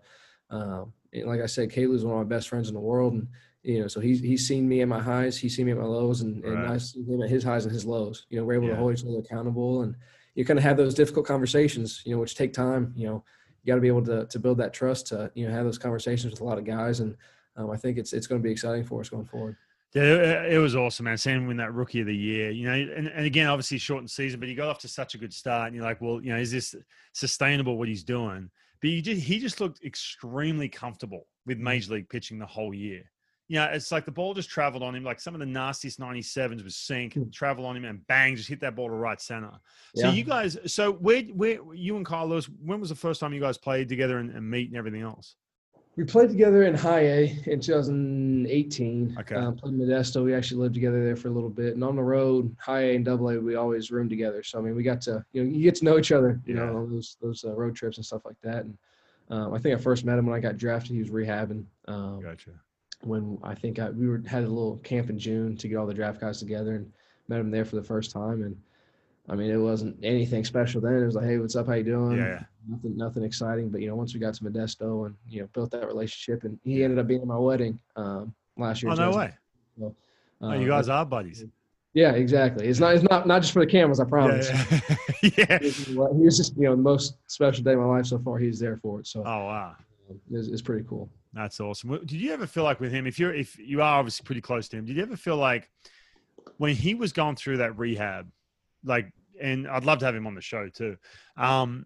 Um, like I said, KL's one of my best friends in the world, and you know, so he's he's seen me at my highs, he's seen me at my lows, and, right. and I see him at his highs and his lows. You know, we're able yeah. to hold each other accountable, and you kind of have those difficult conversations, you know, which take time. You know, you got to be able to to build that trust to you know have those conversations with a lot of guys, and um, I think it's it's going to be exciting for us going forward. Yeah, it was awesome, man. Sam win that rookie of the year, you know, and, and again, obviously shortened season, but he got off to such a good start. And you're like, well, you know, is this sustainable what he's doing? But he just, he just looked extremely comfortable with mm. major league pitching the whole year. You know, it's like the ball just traveled on him. Like some of the nastiest 97s was sink, mm. travel on him, and bang, just hit that ball to right center. So yeah. you guys, so where, where you and Carlos, when was the first time you guys played together and, and meet and everything else? We played together in High A in 2018. Okay. Um, played Modesto. We actually lived together there for a little bit. And on the road, High A and Double A, we always roomed together. So I mean, we got to you know you get to know each other. You Yeah. know those those uh, road trips and stuff like that. And um, I think I first met him when I got drafted. He was rehabbing. Um, Gotcha. when I think I, we were had a little camp in June to get all the draft guys together and met him there for the first time. And I mean, it wasn't anything special then. It was like, hey, what's up? How you doing? Yeah, yeah. Nothing, nothing exciting. But you know, once we got to Modesto and you know built that relationship, and he ended up being at my wedding um, last year. Oh no 2000. way. Uh, Oh, you guys are buddies. Yeah, exactly. It's not. It's not not just for the cameras. I promise. Yeah. yeah. He was just you know the most special day of my life so far. He's there for it. So Oh wow. it's, it's pretty cool. That's awesome. Did you ever feel like with him, if you're if you are obviously pretty close to him, did you ever feel like when he was going through that rehab, like, and I'd love to have him on the show too, um,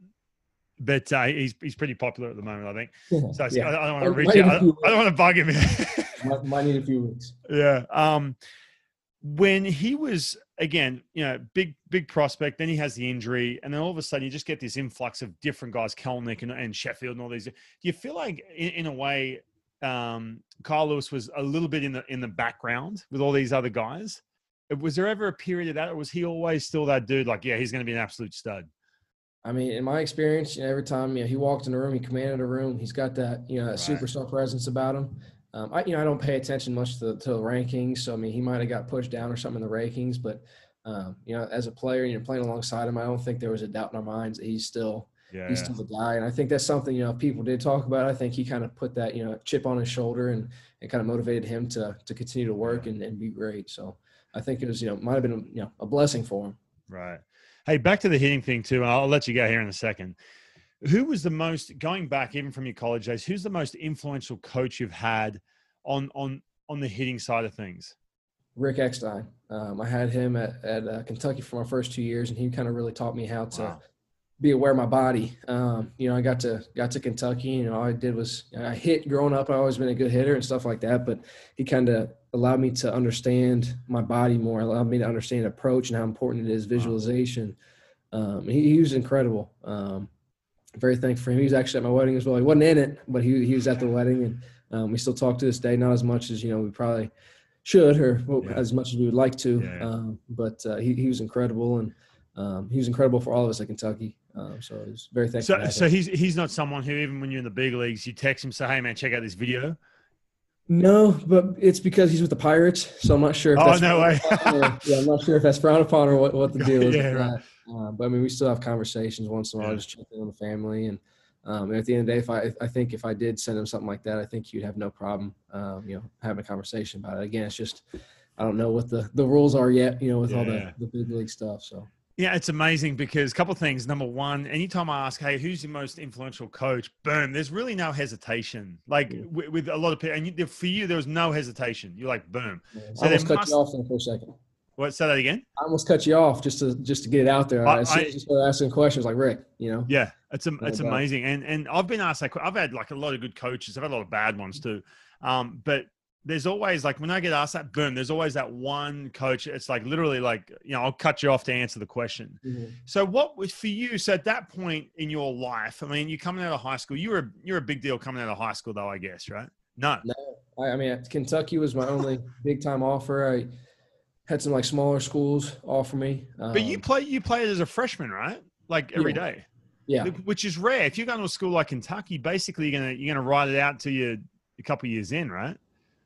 but uh, he's he's pretty popular at the moment, I think. So I, yeah. I, don't want to reach out. a I few don't, I don't want to bug him. might, might need a few weeks. yeah. Um, when he was again, you know, big big prospect. Then he has the injury, and then all of a sudden you just get this influx of different guys, Kelenic and, and Sheffield and all these. Do you feel like, in, in a way, um, Kyle Lewis was a little bit in the in the background with all these other guys? Was there ever a period of that, or was he always still that dude? Like, yeah, he's going to be an absolute stud. I mean, in my experience, you know, every time you know, he walked in the room, he commanded a room. He's got that you know that Right. superstar presence about him. Um, I you know I don't pay attention much to, to the rankings, so I mean he might have got pushed down or something in the rankings, but um, you know as a player, you know playing alongside him, I don't think there was a doubt in our minds that he's still Yeah. he's still the guy. And I think that's something you know people did talk about. I think he kind of put that you know chip on his shoulder and it kind of motivated him to to continue to work and, and be great. So I think it was you know might have been you know a blessing for him. Right. Hey, back to the hitting thing too, and I'll let you go here in a second. Who was the most going back even from your college days? Who's the most influential coach you've had on on on the hitting side of things? Rick Eckstein. Um, I had him at, at uh, Kentucky for my first two years, and he kind of really taught me how to Wow. be aware of my body. Um, you know, I got to got to Kentucky, and all I did was I hit growing up. I always been a good hitter and stuff like that, but he kind of allowed me to understand my body more, allowed me to understand approach and how important it is visualization. Um, he, he was incredible. Um, very thankful for him. He was actually at my wedding as well. He wasn't in it, but he he was at the wedding, and um, we still talk to this day. Not as much as you know we probably should, or well, Yeah. as much as we would like to. Yeah. Um, but uh, he he was incredible, and um, he was incredible for all of us at Kentucky. Um, so I was very thankful. So so he's he's not someone who even when you're in the big leagues, you text him, say, Hey man, check out this video. No, but it's because he's with the Pirates, so I'm not sure. If Oh, that's no way. yeah, yeah, I'm not sure if that's frowned upon or what, what the deal is. Yeah, right. Uh, but I mean, we still have conversations once in a while, Yeah. just checking on the family. And, um, and at the end of the day, if I, I think if I did send him something like that, I think he'd have no problem, um, you know, having a conversation about it. Again, it's just, I don't know what the, the rules are yet, you know, with all Yeah. the, the big league stuff. So Yeah, it's amazing because a couple of things. Number one, anytime I ask, "Hey, who's your most influential coach?" Boom, there's really no hesitation. Like Yeah. with, with a lot of people, and you, for you, there was no hesitation. You're like, "Boom." yeah. So I almost cut must- you off for a second. What? Say that again. I almost cut you off just to just to get it out there. I- as soon I- as you started asking questions, like Rick, you know, Yeah, it's No it's amazing, and and I've been asked that. I've had like a lot of good coaches. I've had a lot of bad ones too, um, but there's always like when I get asked that, boom, there's always that one coach. It's like literally like you know I'll cut you off to answer the question. So what was for you? So at that point in your life, I mean, you're coming out of high school. You were you're a big deal coming out of high school, though. I guess, right? No. No, I, I mean Kentucky was my only big time offer. I had some like smaller schools offer me. Um, But you play you played as a freshman, right? Like every Yeah. day, yeah, which is rare. If you're going to a school like Kentucky, basically you're gonna you're gonna ride it out till you a couple years in, right?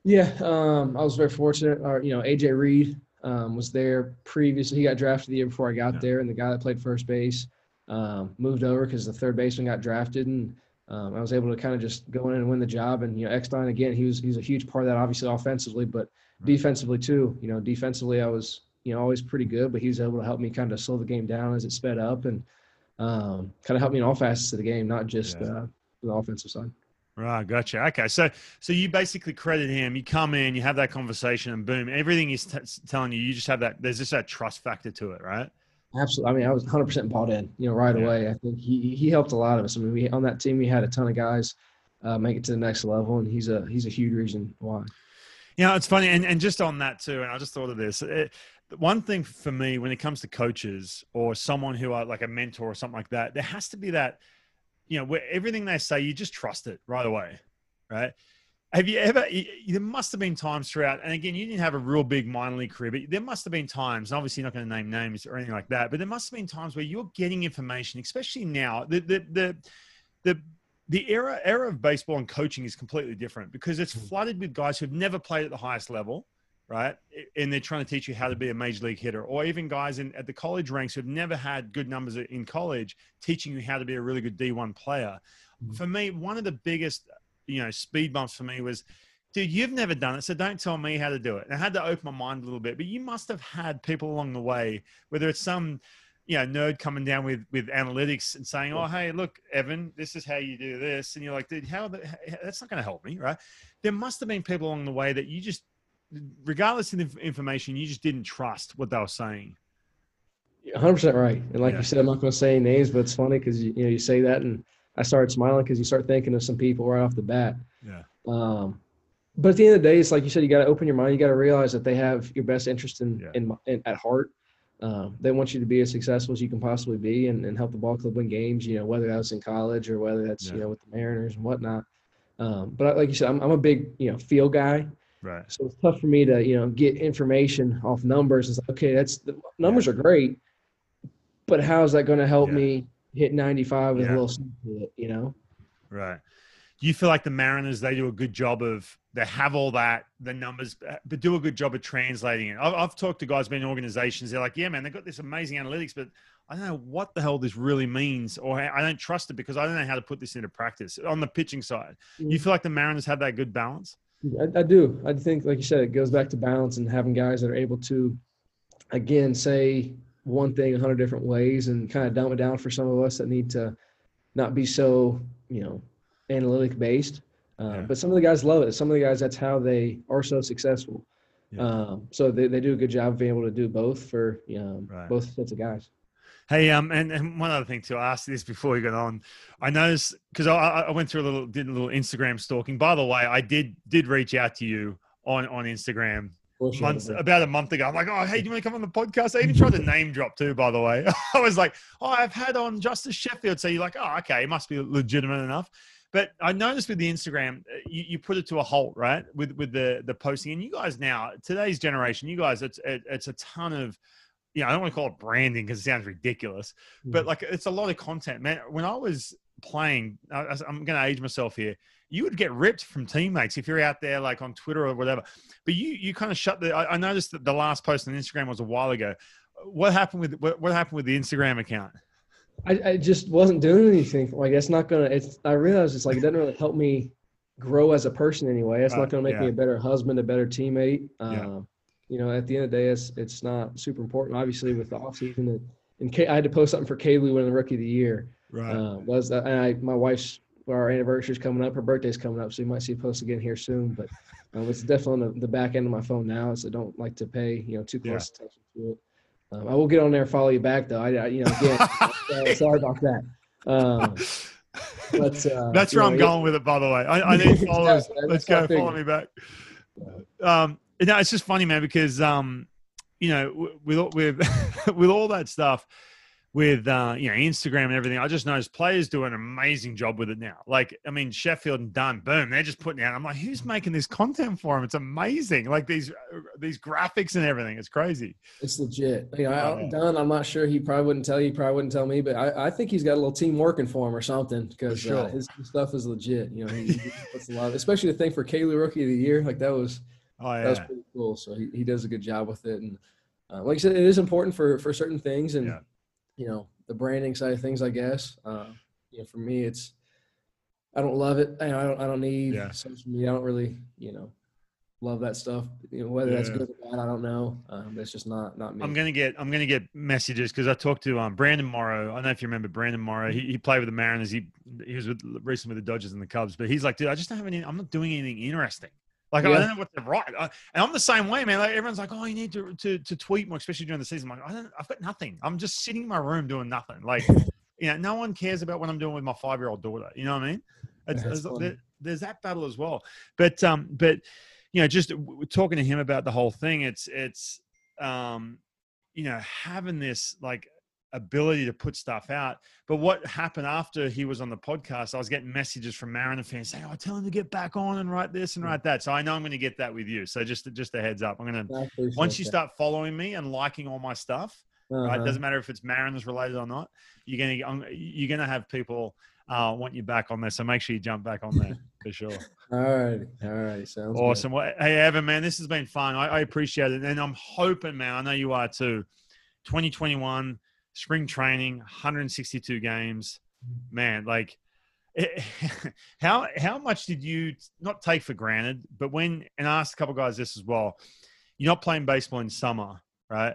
Yeah. Um, I was very fortunate. Or you know, AJ Reed um, was there previously. He got drafted the year before I got Yeah. there, and the guy that played first base um, moved over because the third baseman got drafted, and um, I was able to kind of just go in and win the job. And you know, Eckstein again, he was he's a huge part of that, obviously offensively, but defensively too. You know, defensively I was you know always pretty good, but he was able to help me kind of slow the game down as it sped up and um, kind of help me in all facets of the game, not just Yeah. uh, the offensive side. Right, gotcha. Okay, so so you basically credit him. You come in, you have that conversation, and boom, everything he's t- telling you, you just have that. There's just that trust factor to it, right? Absolutely. I mean, I was 100% bought in, you know, right Yeah. away. I think he he helped a lot of us. I mean, we on that team we had a ton of guys uh, make it to the next level, and he's a he's a huge reason why. You know, it's funny, and, and just on that too, and I just thought of this. It, one thing for me when it comes to coaches or someone who are like a mentor or something like that, there has to be that, you know, where everything they say, you just trust it right away, right? Have you ever? There must have been times throughout, and again, you didn't have a real big minor league career, but there must have been times. And obviously, you're not going to name names or anything like that, but there must have been times where you're getting information, especially now. The the the the the era era of baseball and coaching is completely different because it's hmm. flooded with guys who've never played at the highest level, right? And they're trying to teach you how to be a major league hitter, or even guys in at the college ranks who've never had good numbers in college, teaching you how to be a really good D1 player. Hmm. For me, one of the biggest you know speed bumps for me was dude you've never done it so don't tell me how to do it and i had to open my mind a little bit but you must have had people along the way whether it's some you know nerd coming down with with analytics and saying oh hey look evan this is how you do this and you're like dude how, the, that's not going to help me right there must have been people along the way that you just regardless of the information you just didn't trust what they were saying 100% right and like yeah. you said i'm not going to say names but it's funny because you, you know you say that and I started smiling because you start thinking of some people right off the bat. Yeah. Um, but at the end of the day, it's like you said, you got to open your mind. You got to realize that they have your best interest in, yeah. in, in, at heart. Um, they want you to be as successful as you can possibly be and, and help the ball club win games. You know, whether that's in college or whether that's yeah. you know with the Mariners and whatnot. Um, but like you said, I'm, I'm a big you know feel guy. Right. So it's tough for me to you know get information off numbers. It's like, okay, that's the numbers yeah. are great, but how is that going to help me hit 95 with yeah. a little something you know? Right. Do you feel like the Mariners, they do a good job of, they have all that, the numbers, but do a good job of translating it? I've, I've talked to guys been in organizations, they're like, yeah, man, they've got this amazing analytics, but I don't know what the hell this really means, or I don't trust it because I don't know how to put this into practice on the pitching side. Mm-hmm. You feel like the Mariners have that good balance? I, I, do. I think, like you said, it goes back to balance and having guys that are able to, again, say one thing a hundred different ways and kind of dumb it down for some of us that need to not be so you know analytic based. Uh, yeah. But some of the guys love it. Some of the guys that's how they are so successful. Yeah. Um, so they, they do a good job of being able to do both for right. both sets of guys. Hey, um, and, and one other thing too, I asked this before we got on. I noticed because I, I went through a little, did a little Instagram stalking. By the way, I did did reach out to you on on Instagram months about a month ago. I'm like, oh, hey, do you want to come on the podcast? I even tried to name drop too, by the way. I was like, oh, I've had on Justus Sheffield. So you're like, oh, okay, it must be legitimate enough. But I noticed with the Instagram, uh, you, you put it to a halt, right? With with the the posting, and you guys now, today's generation, you guys, it's it, it's a ton of you know, I don't want to call it branding because it sounds ridiculous, but mm. like it's a lot of content, man. When I was playing, I, I'm going to age myself here you would get ripped from teammates if you're out there like on Twitter or whatever. But you you kind of shut the. I, I noticed that the last post on Instagram was a while ago. What happened with what, what happened with the Instagram account? I, I just wasn't doing anything. Like it's not gonna. It's I realized it's like it doesn't really help me grow as a person anyway. It's uh, not gonna make yeah. me a better husband, a better teammate. Uh, yeah. You know, at the end of the day, it's it's not super important. Obviously, with the offseason, and, and K, I had to post something for KL winning the Rookie of the Year. Right. Uh, was that, and I my wife's our anniversary is coming up. Her birthday's coming up, so you might see a post again here soon. But um, it's definitely on the, the, back end of my phone now, so I don't like to pay you know too close yeah. attention to it. Um, I will get on there and follow you back though. I, I you know again, uh, sorry about that. Um, but uh, that's where know, I'm going with it. By the way, I, I need followers. Let's go. Follow me back. Um, no, it's just funny, man, because um, you know, with with with all that stuff with uh, you know Instagram and everything. I just noticed players do an amazing job with it now. Like, I mean, Sheffield and Dunn, boom, they're just putting out. I'm like, who's making this content for them? It's amazing. Like these uh, these graphics and everything. It's crazy. It's legit. You know, oh. Dunn, I'm not sure. He probably wouldn't tell you. He probably wouldn't tell me. But I, I think he's got a little team working for him or something because uh, sure. uh, his stuff is legit. You know, he, he puts a lot. especially the thing for KL Rookie of the Year. Like that was. Oh, yeah. That was pretty cool. So he, he does a good job with it. And uh, like I said, it is important for for certain things. And yeah. you know, the branding side of things, I guess. Uh, you know, for me, it's I don't love it. I don't I don't need yeah. social media. I don't really you know love that stuff. You know, whether yeah. that's good or bad, I don't know. Um, it's just not not me. I'm gonna get I'm gonna get messages because I talked to um Brandon Morrow. I don't know if you remember Brandon Morrow. He, he played with the Mariners. He he was with, recently with the Dodgers and the Cubs. But he's like, dude, I just don't have any. I'm not doing anything interesting. Like yeah. I don't know what to write, I, and I'm the same way, man. Like everyone's like, "Oh, you need to, to to tweet more, especially during the season." I'm like, I don't, I've got nothing. I'm just sitting in my room doing nothing. Like, you know, no one cares about what I'm doing with my five year old daughter. You know what I mean? There's, there's, that battle as well. But um, but you know, just talking to him about the whole thing, it's it's um, you know, having this like ability to put stuff out. But what happened after he was on the podcast, I was getting messages from Mariner fans saying, "Oh, tell him to get back on and write this and write that." So I know I'm going to get that with you. So just just a heads up, I'm going to once you start following me and liking all my stuff, uh-huh. right? Doesn't matter if it's Mariners related or not. You're gonna you're gonna have people uh, want you back on there. So make sure you jump back on there for sure. all right. All right. Sounds awesome. Well, hey, Evan, man, this has been fun. I, I, appreciate it. And I'm hoping, man, I know you are too. 2021, spring training, 162 games. Man, like, how how much did you not take for granted? But when and I asked a couple guys this as well. You're not playing baseball in summer, right?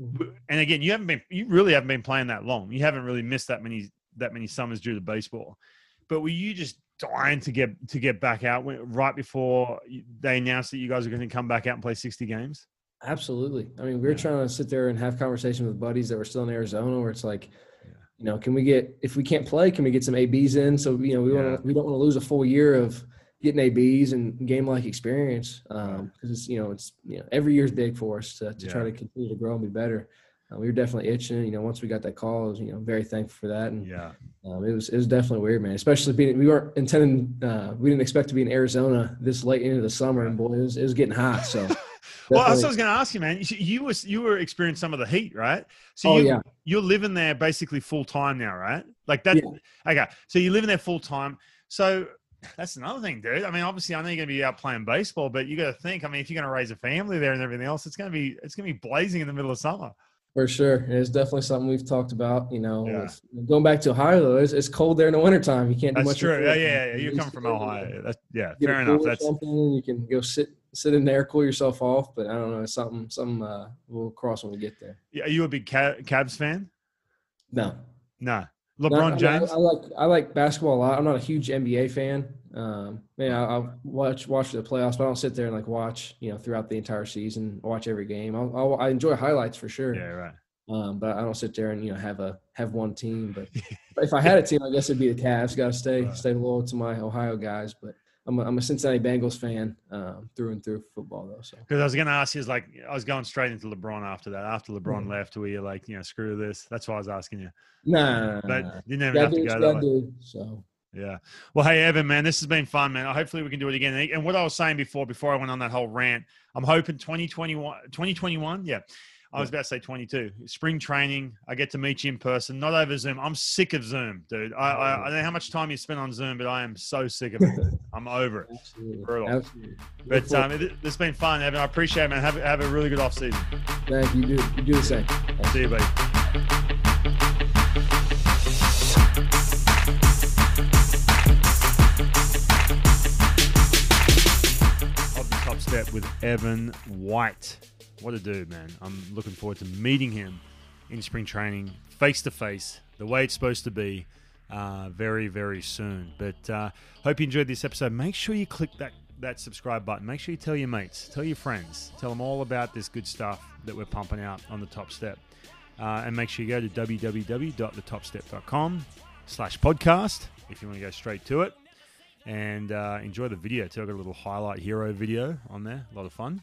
Mm-hmm. And again, you haven't been you really haven't been playing that long. You haven't really missed that many that many summers due to baseball. But were you just dying to get to get back out right before they announced that you guys are going to come back out and play 60 games? Absolutely. I mean, we are yeah. trying to sit there and have conversation with buddies that were still in Arizona, where it's like, yeah. you know, can we get if we can't play, can we get some ABs in? So you know, we yeah. want to we don't want to lose a full year of getting ABs and game like experience because um, it's you know it's you know every year's big for us to, to try to continue to grow and be better uh, we were definitely itching. You know, once we got that call, I was you know very thankful for that. And yeah, um, it was it was definitely weird, man. Especially being we weren't intending, uh, we didn't expect to be in Arizona this late into the summer, and boy, it was, it was getting hot. So. well, that's what I was going to ask you, man. You, you was you were experiencing some of the heat, right? So oh, you, yeah. you're living there basically full time now, right? Like that. Yeah. Okay, so you're living there full time. So that's another thing, dude. I mean, obviously, I know you're going to be out playing baseball, but you got to think. I mean, if you're going to raise a family there and everything else, it's going to be it's going to be blazing in the middle of summer. For sure. It's definitely something we've talked about. You know, yeah. going back to Ohio, though, it's, it's cold there in the wintertime. You can't do That's much. true. Yeah, yeah, yeah. You come from Ohio. That's, yeah, fair enough. That's something you can go sit sit in there, cool yourself off. But I don't know, something, something uh, we'll cross when we get there. Yeah, are you a big Cavs fan? No. No. LeBron no, James. I, I, like I like basketball a lot. I'm not a huge NBA fan. Um, man, I, will watch watch the playoffs, but I don't sit there and like watch you know throughout the entire season, watch every game. I'll, I'll, i enjoy highlights for sure. Yeah, right. Um, but I don't sit there and you know have a have one team. But if I had a team, I guess it'd be the Cavs. Got to stay right. stay loyal to my Ohio guys. But I'm a, I'm a Cincinnati Bengals fan um, through and through football though. So because I was going to ask you, is like I was going straight into LeBron after that. After LeBron mm-hmm. left, were you like, you know, screw this? That's why I was asking you. Nah, but nah. you never have to go that way. So yeah. Well, hey Evan, man, this has been fun, man. Hopefully we can do it again. And what I was saying before, before I went on that whole rant, I'm hoping 2021, 2021, yeah. I was about to say 22. Spring training, I get to meet you in person, not over Zoom. I'm sick of Zoom, dude. I, I, I don't know how much time you spend on Zoom, but I am so sick of it. I'm over it. Absolutely. Brutal. Absolutely. But um, it, has been fun, Evan. I appreciate it, man. Have, have a really good off season. Thank you. Do, you do the same. See you, buddy. Up the top step with Evan White. What a dude, man. I'm looking forward to meeting him in spring training, face to face, the way it's supposed to be, uh, very, very soon. But uh, hope you enjoyed this episode. Make sure you click that, that subscribe button. Make sure you tell your mates, tell your friends, tell them all about this good stuff that we're pumping out on the top step. Uh, and make sure you go to www.thetopstep.com slash podcast if you want to go straight to it and uh, enjoy the video too. I've got a little highlight hero video on there, a lot of fun.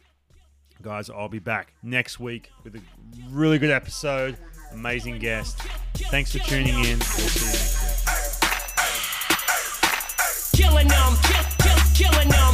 Guys, I'll be back next week with a really good episode, amazing guest. Thanks for tuning in. We'll see you next week. Killing them, kill, kill, killing them.